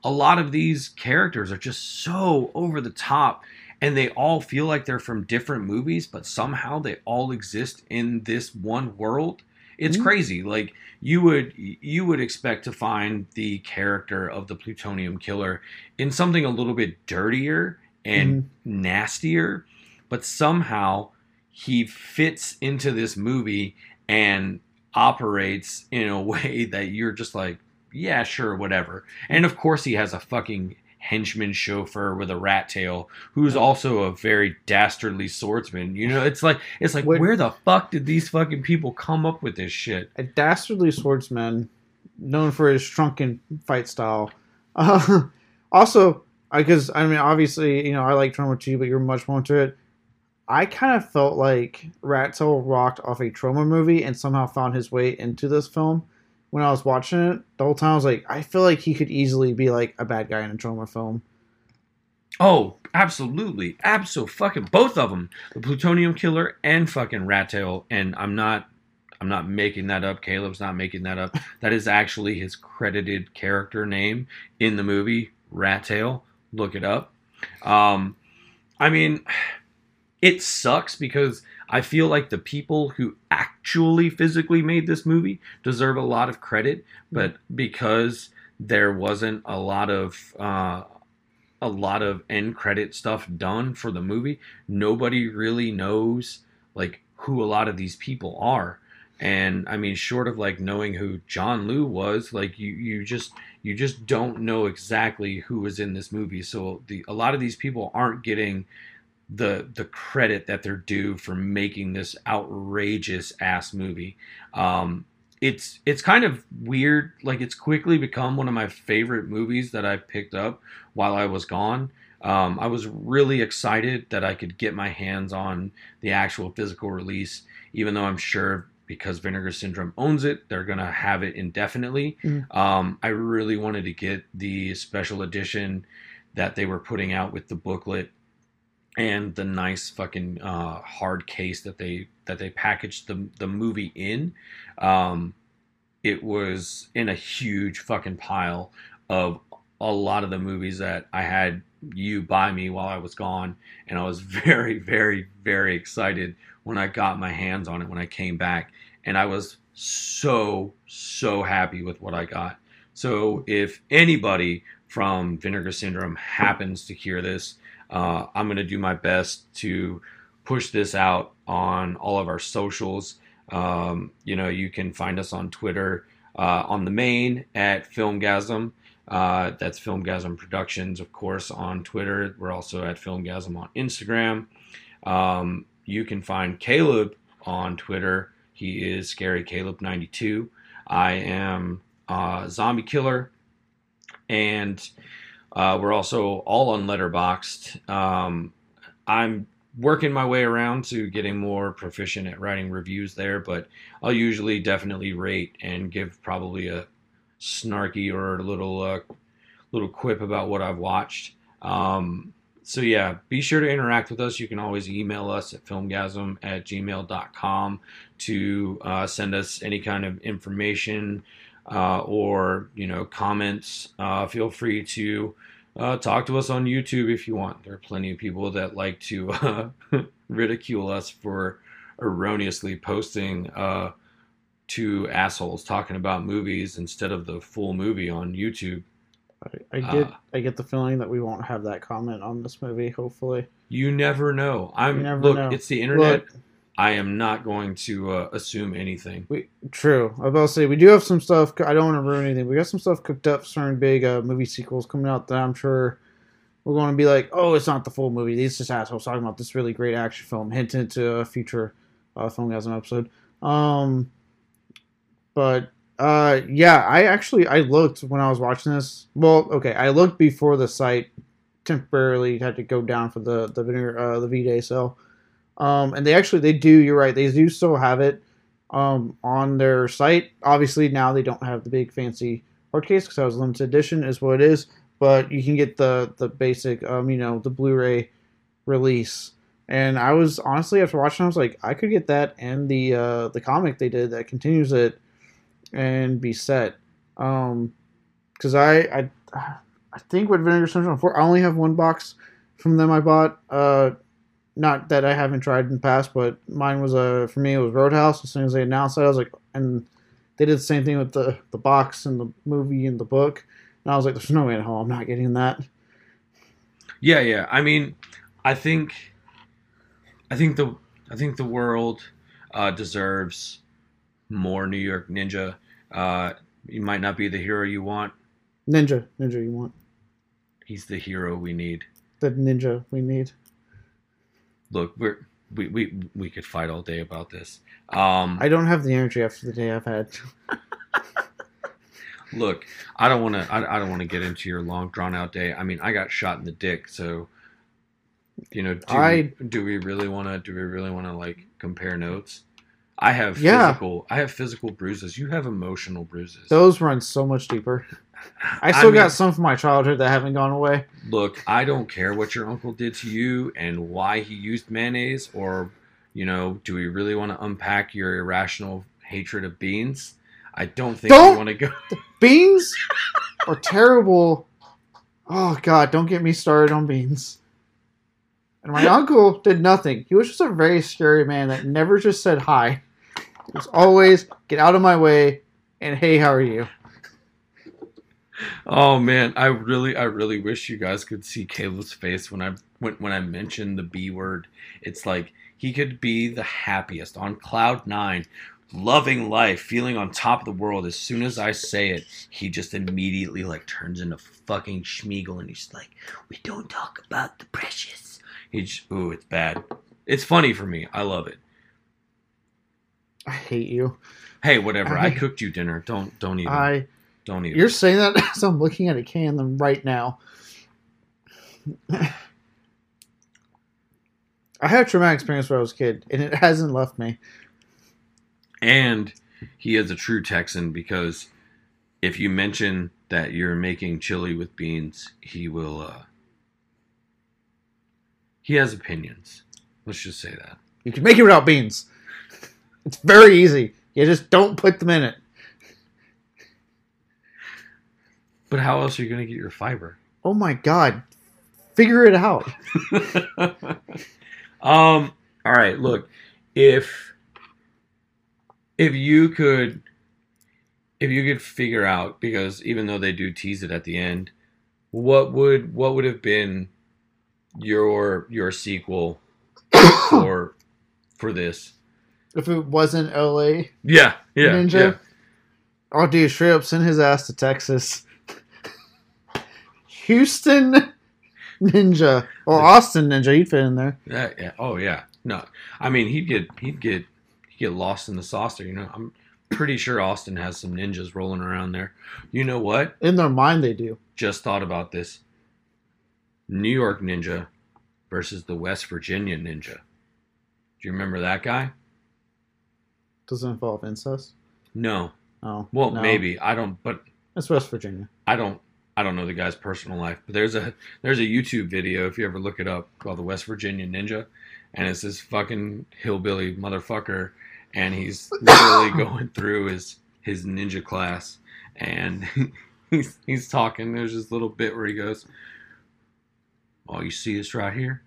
a lot of these characters are just so over the top and they all feel like they're from different movies but somehow they all exist in this one world it's Mhm. crazy like you would you would expect to find the character of the plutonium killer in something a little bit dirtier and nastier but somehow he fits into this movie and operates in a way that you're just like yeah sure whatever and of course he has a fucking henchman chauffeur with a rat tail who's also a very dastardly swordsman you know it's like it's like Wait. where the fuck did these fucking people come up with this shit a dastardly swordsman known for his shrunken fight style. Uh, also, because I mean, obviously, you know, I like Troma 2, but you're much more into it. I kind of felt like Rat Tail rocked off a Troma movie and somehow found his way into this film. When I was watching it, the whole time I was like, I feel like he could easily be like a bad guy in a Troma film. oh absolutely. Absolutely fucking both of them the plutonium killer and fucking rat tail. And i'm not i'm not making that up. Caleb's not making that up. That is actually his credited character name in the movie rat tail. Look it up. Um i mean it sucks because I feel like the people who actually physically made this movie deserve a lot of credit, but because there wasn't a lot of uh, a lot of end credit stuff done for the movie, nobody really knows like who a lot of these people are. And I mean, short of like knowing who John Liu was, like you, you just you just don't know exactly who was in this movie. So the a lot of these people aren't getting the the credit that they're due for making this outrageous ass movie. Um, it's it's kind of weird. Like it's quickly become one of my favorite movies that I picked up while I was gone. Um, I was really excited that I could get my hands on the actual physical release, even though I'm sure because Vinegar Syndrome owns it, they're gonna have it indefinitely. Mm. Um, I really wanted to get the special edition that they were putting out with the booklet and the nice fucking uh, hard case that they that they packaged the the movie in. Um, it was in a huge fucking pile of a lot of the movies that I had you buy me while I was gone, and I was very, very, very excited when I got my hands on it when I came back, and I was so so happy with what I got. So if anybody from Vinegar Syndrome happens to hear this, uh, I'm going to do my best to push this out on all of our socials. Um, you know, you can find us on Twitter uh, on the main at Filmgazm. Uh, that's Filmgazm Productions, of course, on Twitter. We're also at Filmgazm on Instagram. Um, you can find Caleb on Twitter. He is Scary Caleb92. I am uh, Zombie Killer. And uh, we're also all on Letterboxd. Um, I'm working my way around to getting more proficient at writing reviews there, but I'll usually definitely rate and give probably a snarky or a little uh, little quip about what I've watched. Um, so yeah, be sure to interact with us. You can always email us at filmgazm at gmail.com to uh, send us any kind of information uh, or you know comments. Uh, feel free to uh, talk to us on YouTube if you want. There are plenty of people that like to uh, ridicule us for erroneously posting uh, two assholes talking about movies instead of the full movie on YouTube. I, I get Uh, I get the feeling that we won't have that comment on this movie. Hopefully, You never know. I'm You never look. know. It's the internet. Look. I am not going to uh, assume anything. we true. I to say we do have some stuff. I don't want to ruin anything. We got some stuff cooked up, certain big uh, movie sequels coming out that I'm sure we're going to be like, oh, it's not the full movie. These just assholes talking about this really great action film, hinting to a future uh, Filmgazm episode. Um, but uh, yeah, I actually I looked when I was watching this. Well, okay, I looked before the site temporarily had to go down for the the uh, the V Day sale. Um, and they actually they do. You're right. They do still have it um, on their site. Obviously, now they don't have the big fancy hard case because that was limited edition, is what it is. But you can get the the basic, um, you know, the Blu-ray release And I was honestly after watching, I was like, I could get that and the uh, the comic they did that continues it, and be set. Um, because I I I think with Vinegar Syndrome Four, I only have one box from them I bought. Uh, not that I haven't tried in the past, but mine was a uh, for me it was Roadhouse. As soon as they announced it, I was like, and they did the same thing with the the box and the movie and the book, and I was like, there's no way in hell I'm not getting that. Yeah, yeah. I mean, I think, I think the I think the world uh, deserves more New York Ninja. Uh, you might not be the hero you want. Ninja, ninja, you want? He's the hero we need. The ninja we need. Look, we're we we we could fight all day about this. Um, I don't have the energy after the day I've had. look, I don't want to. I, I don't want to get into your long drawn out day. I mean, I got shot in the dick, so you know, do I- we, do we really want to? Do we really want to like compare notes? I have Yeah. physical. I have physical bruises. You have emotional bruises. Those run so much deeper. I still mean, got some from my childhood that haven't gone away. Look, I don't care what your uncle did to you and why he used mayonnaise, or you know, do we really want to unpack your irrational hatred of beans? I don't think Don't- we want to go. The Beans are terrible. Oh God, don't get me started on beans. And my uncle did nothing. He was just a very scary man that never just said hi. It was always get out of my way and hey, how are you? Oh man, I really, I really wish you guys could see Caleb's face when I when when I mentioned the B word. It's like he could be the happiest on cloud nine, loving life, feeling on top of the world. As soon as I say it, he just immediately like turns into fucking Sméagol, and he's like, "We don't talk about the precious." He's ooh, it's bad. It's funny for me. I love it. I hate you. Hey, whatever. I, I- cooked you dinner. Don't don't even. I don't even. you're saying that as I'm looking at a can of them right now. I had a traumatic experience when I was a kid, and it hasn't left me. And he is a true Texan because if you mention that you're making chili with beans, he will. uh He has opinions. Let's just say that. You can make it without beans. It's very easy. You just don't put them in it. But how else are you going to get your fiber? Oh my god. Figure it out. um. All right. Look, if if you could, if you could figure out, because even though they do tease it at the end, what would what would have been your your sequel for for this? If it wasn't LA Yeah. Yeah. Ninja, Yeah. oh dude, straight up send his ass to Texas. Houston Ninja. Or Austin Ninja, he'd fit in there. Yeah, yeah. Oh yeah. No, I mean he'd get he'd get he'd get lost in the saucer. You know, I'm pretty sure Austin has some ninjas rolling around there. You know what? In their mind they do. Just thought about this. New York Ninja versus the West Virginia Ninja. Do you remember that guy? Doesn't involve incest. No. Oh. Well, no. maybe I don't. But It's West Virginia. I don't. I don't know the guy's personal life. But there's a there's a YouTube video if you ever look it up called the West Virginia Ninja, and it's this fucking hillbilly motherfucker, and he's literally going through his his ninja class, and he's he's talking. There's this little bit where he goes, "Oh, you see this right here?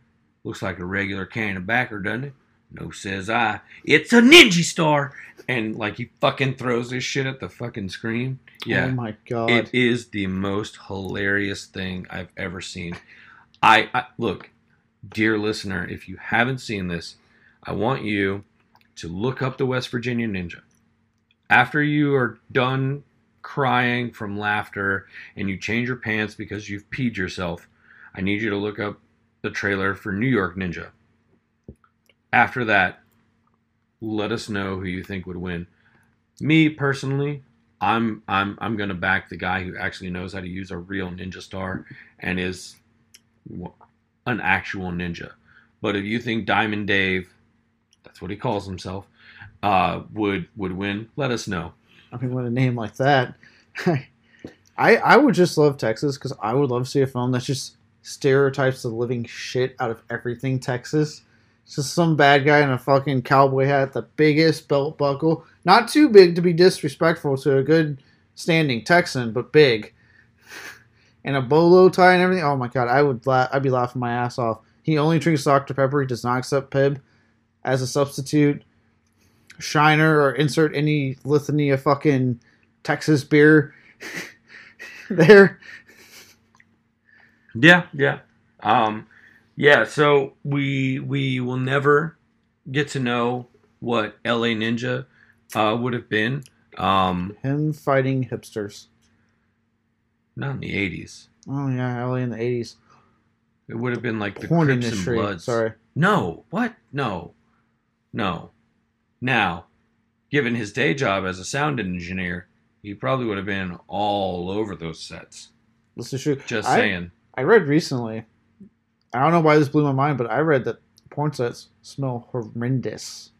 Looks like a regular can of backer, doesn't it?" No, says I. It's a ninja star, and like he fucking throws this shit at the fucking screen. Yeah, Oh my god. it is the most hilarious thing I've ever seen. I, I look, dear listener, if you haven't seen this, I want you to look up the West Virginia Ninja. After you are done crying from laughter and you change your pants because you've peed yourself, I need you to look up the trailer for New York Ninja. After that, let us know who you think would win. Me personally, I'm I'm I'm gonna back the guy who actually knows how to use a real ninja star and is an actual ninja. But if you think Diamond Dave, that's what he calls himself, uh, would would win, let us know. I mean, with a name like that, I I would just love Texas because I would love to see a film that just stereotypes the living shit out of everything Texas. Just some bad guy in a fucking cowboy hat, the biggest belt buckle. Not too big to be disrespectful to a good standing Texan, but big. And a bolo tie and everything. Oh my god, I would la- I'd be laughing my ass off. He only drinks Dr. Pepper. He does not accept Pibb as a substitute. Shiner or insert any litany of fucking Texas beer there. Yeah, yeah. Um, yeah, so we we will never get to know what LA Ninja uh, would have been. Um, Him fighting hipsters. not in the eighties. Oh yeah, LA in the eighties. It would have been like the Porn Crips and. Bloods. Sorry. No, what? No, no. Now, given his day job as a sound engineer, he probably would have been all over those sets. This is true. Just I- saying. I read recently. I don't know why this blew my mind, but I read that porn sets smell horrendous.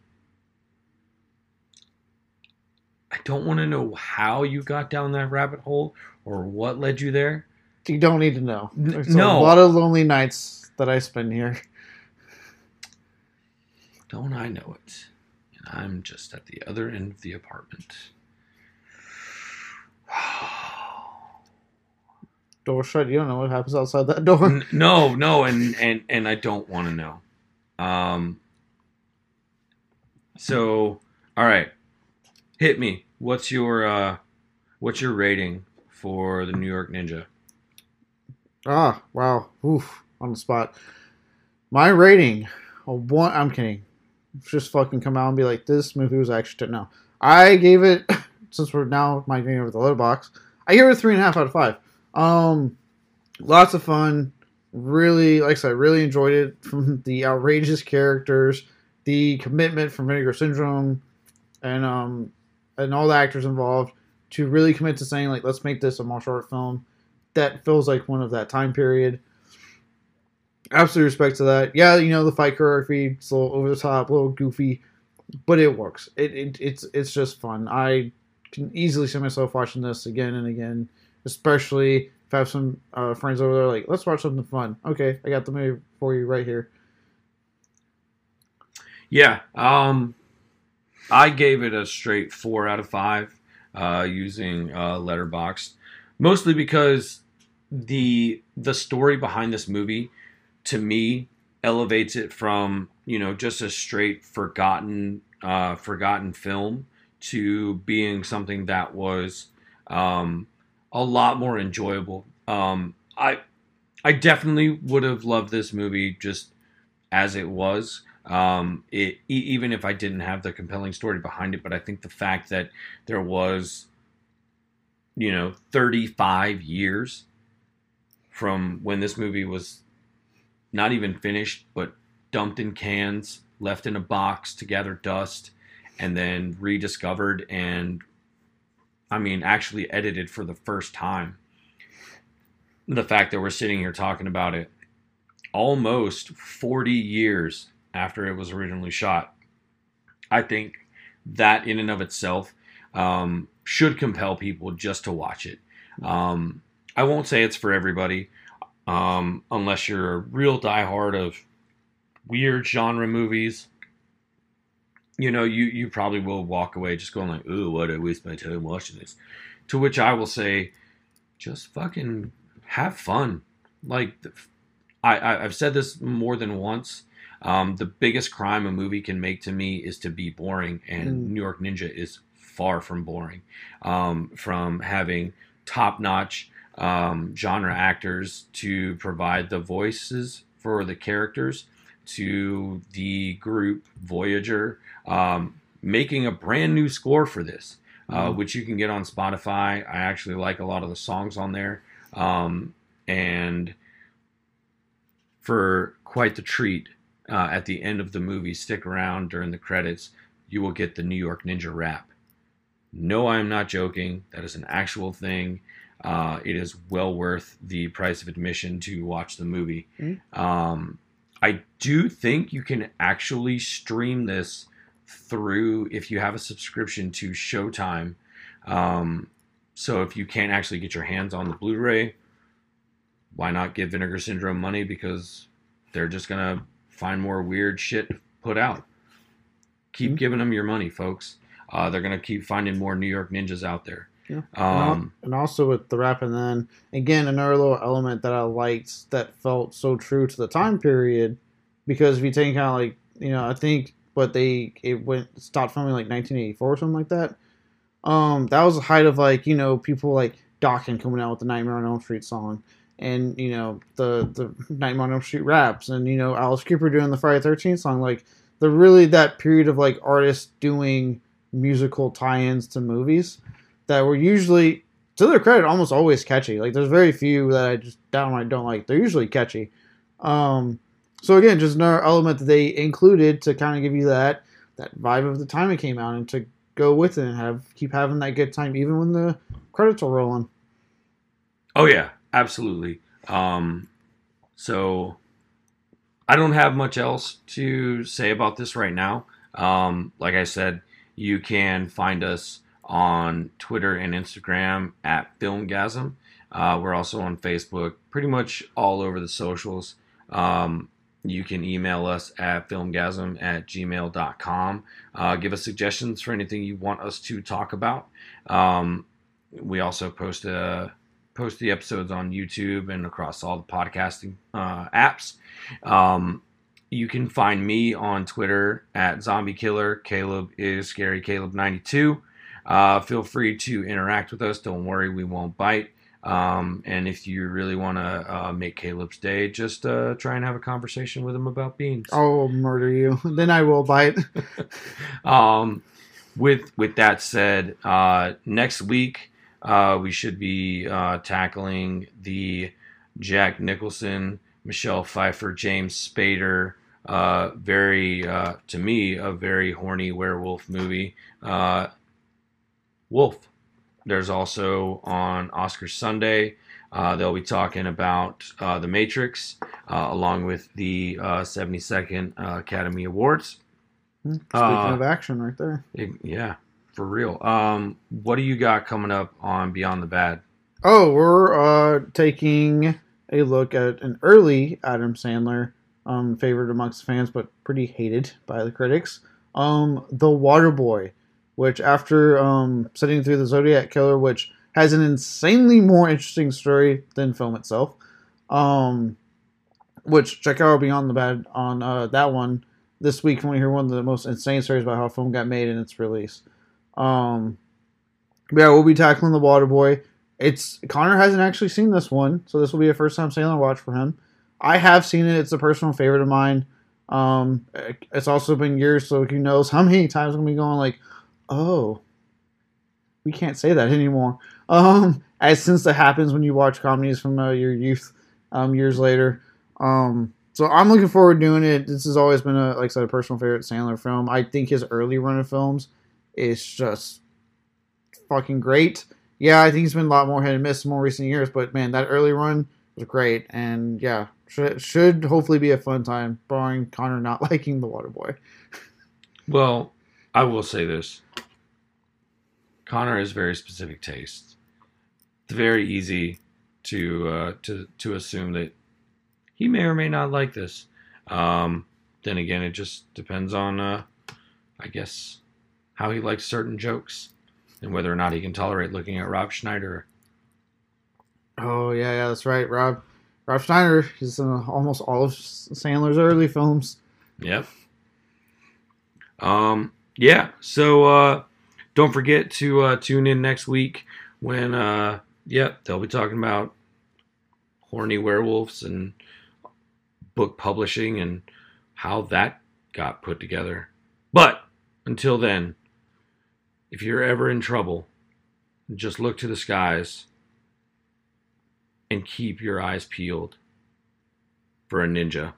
I don't want to know how you got down that rabbit hole or what led you there. You don't need to know. There's no. a lot of lonely nights that I spend here. Don't I know it? And I'm just at the other end of the apartment. Door shut. You don't know what happens outside that door. N- no, no, and and and I don't want to know. Um. So, all right, hit me. What's your uh, what's your rating for the New York Ninja? Ah, wow. Oof. On the spot. My rating. A one. I'm kidding. Just fucking come out and be like, this movie was actually. No. I gave it. Since we're now migrating over the Letterboxd, I gave it a three and a half out of five. Um, lots of fun. Really, like I said, really enjoyed it. From the outrageous characters, the commitment from Vinegar Syndrome, and um, and all the actors involved to really commit to saying like, let's make this a martial art film that feels like one of that time period. Absolute respect to that. Yeah, you know the fight choreography, it's a little over the top, a little goofy, but it works. It, it it's it's just fun. I can easily see myself watching this again and again, especially if I have some uh, friends over there like, let's watch something fun. Okay, I got the movie for you right here. Yeah. Um, I gave it a straight four out of five uh, using uh, Letterboxd, mostly because the the story behind this movie, to me, elevates it from you know just a straight forgotten uh, forgotten film to being something that was um, a lot more enjoyable. Um, I I definitely would have loved this movie just as it was. Um, it even if I didn't have the compelling story behind it, but I think the fact that there was, you know, 35 years from when this movie was not even finished, but dumped in cans, left in a box to gather dust, and then rediscovered and, I mean, actually edited for the first time. The fact that we're sitting here talking about it almost 40 years after it was originally shot. I think that in and of itself um, should compel people just to watch it. Um, I won't say it's for everybody, um, unless you're a real diehard of weird genre movies. You know, you you probably will walk away just going like, "Ooh, what I waste my time watching this." To which I will say, just fucking have fun. Like, I, I I've said this more than once. Um, the biggest crime a movie can make to me is to be boring, and Mm. New York Ninja is far from boring. Um, from having top notch um, genre actors to provide the voices for the characters, to the group Voyag3r um, making a brand new score for this, uh, Mhm. which you can get on Spotify. I actually like a lot of the songs on there. Um, and for quite the treat uh, at the end of the movie. Stick around during the credits. You will get the New York Ninja rap. No, I am not joking. That is an actual thing. Uh, it is well worth the price of admission to watch the movie. Mm. Um, I do think you can actually stream this through if you have a subscription to Showtime. Um, so if you can't actually get your hands on the Blu-ray, why not give Vinegar Syndrome money because they're just gonna find more weird shit to put out. Keep Mhm. giving them your money, folks. Uh, they're gonna keep finding more New York ninjas out there. Yeah. Um, and also with the rap, and then again another little element that I liked that felt so true to the time period, because if you take kind of like you know I think what they it went stopped filming like 1984 or something like that. Um, that was the height of like you know people like Dokken coming out with the Nightmare on Elm Street song, and you know the the Nightmare on Elm Street raps, and you know Alice Cooper doing the Friday Thirteenth song. Like the really that period of like artists doing musical tie-ins to movies that were usually to their credit almost always catchy. Like there's very few that I just downright don't like. They're usually catchy. Um, so again, just another element that they included to kind of give you that that vibe of the time it came out and to go with it and have keep having that good time even when the credits are rolling. Oh yeah, absolutely. Um, so I don't have much else to say about this right now. Um, like I said, you can find us on Twitter and Instagram at Filmgazm. Uh, we're also on Facebook, pretty much all over the socials. Um, you can email us at filmgazm at gmail.com. Uh, give us suggestions for anything you want us to talk about. Um, we also post a post the episodes on YouTube and across all the podcasting uh, apps. Um, you can find me on Twitter at Zombie Killer. Caleb is Scary Caleb ninety two. Uh, feel free to interact with us. Don't worry, we won't bite. Um, and if you really want to uh, make Caleb's day, just uh, try and have a conversation with him about beans. I'll murder you. then I will bite. Um, with with that said, uh, next week uh, we should be uh, tackling the Jack Nicholson, Michelle Pfeiffer, James Spader. Uh, very uh, to me a very horny werewolf movie. Uh, Wolf. There's also on Oscar Sunday. Uh, they'll be talking about uh, The Matrix, uh, along with the uh, 72nd uh, Academy Awards. Speaking Uh, of action, right there. it- yeah, for real. Um, what do you got coming up on Beyond the Bad? Oh, we're uh, taking a look at an early Adam Sandler, um, favorite amongst fans, but pretty hated by the critics. Um, The Waterboy, which after um, sitting through the Zodiac Killer, which has an insanely more interesting story than film itself. Um, which check out Beyond the Bad on uh, that one this week when we hear one of the most insane stories about how film got made and its release. Um, yeah, we'll be tackling The Waterboy it's Connor hasn't actually seen this one, so this will be a first time Sailor watch for him. I have seen it; it's a personal favorite of mine. Um, it's also been years, so who knows how many times I'm gonna be going like, oh, we can't say that anymore. Um, as since that happens when you watch comedies from uh, your youth, um, years later. Um, so I'm looking forward to doing it. This has always been a like I said a personal favorite Sandler film. I think his early run of films is just fucking great yeah, I think he's been a lot more hit and miss in more recent years, but man, that early run was great, and yeah, should should hopefully be a fun time, barring Connor not liking the Waterboy. Well, I will say this: Connor has very specific tastes. It's very easy to uh, to to assume that he may or may not like this. Um, then again, it just depends on, uh, I guess, how he likes certain jokes and whether or not he can tolerate looking at Rob Schneider. Oh yeah, yeah, that's right, Rob. Rob Schneider is in almost all of Sandler's early films. Yep. Um. Yeah. So uh, don't forget to uh, tune in next week when uh, yep they'll be talking about horny werewolves and book publishing and how that got put together. But until then, if you're ever in trouble, just look to the skies and keep your eyes peeled for a ninja.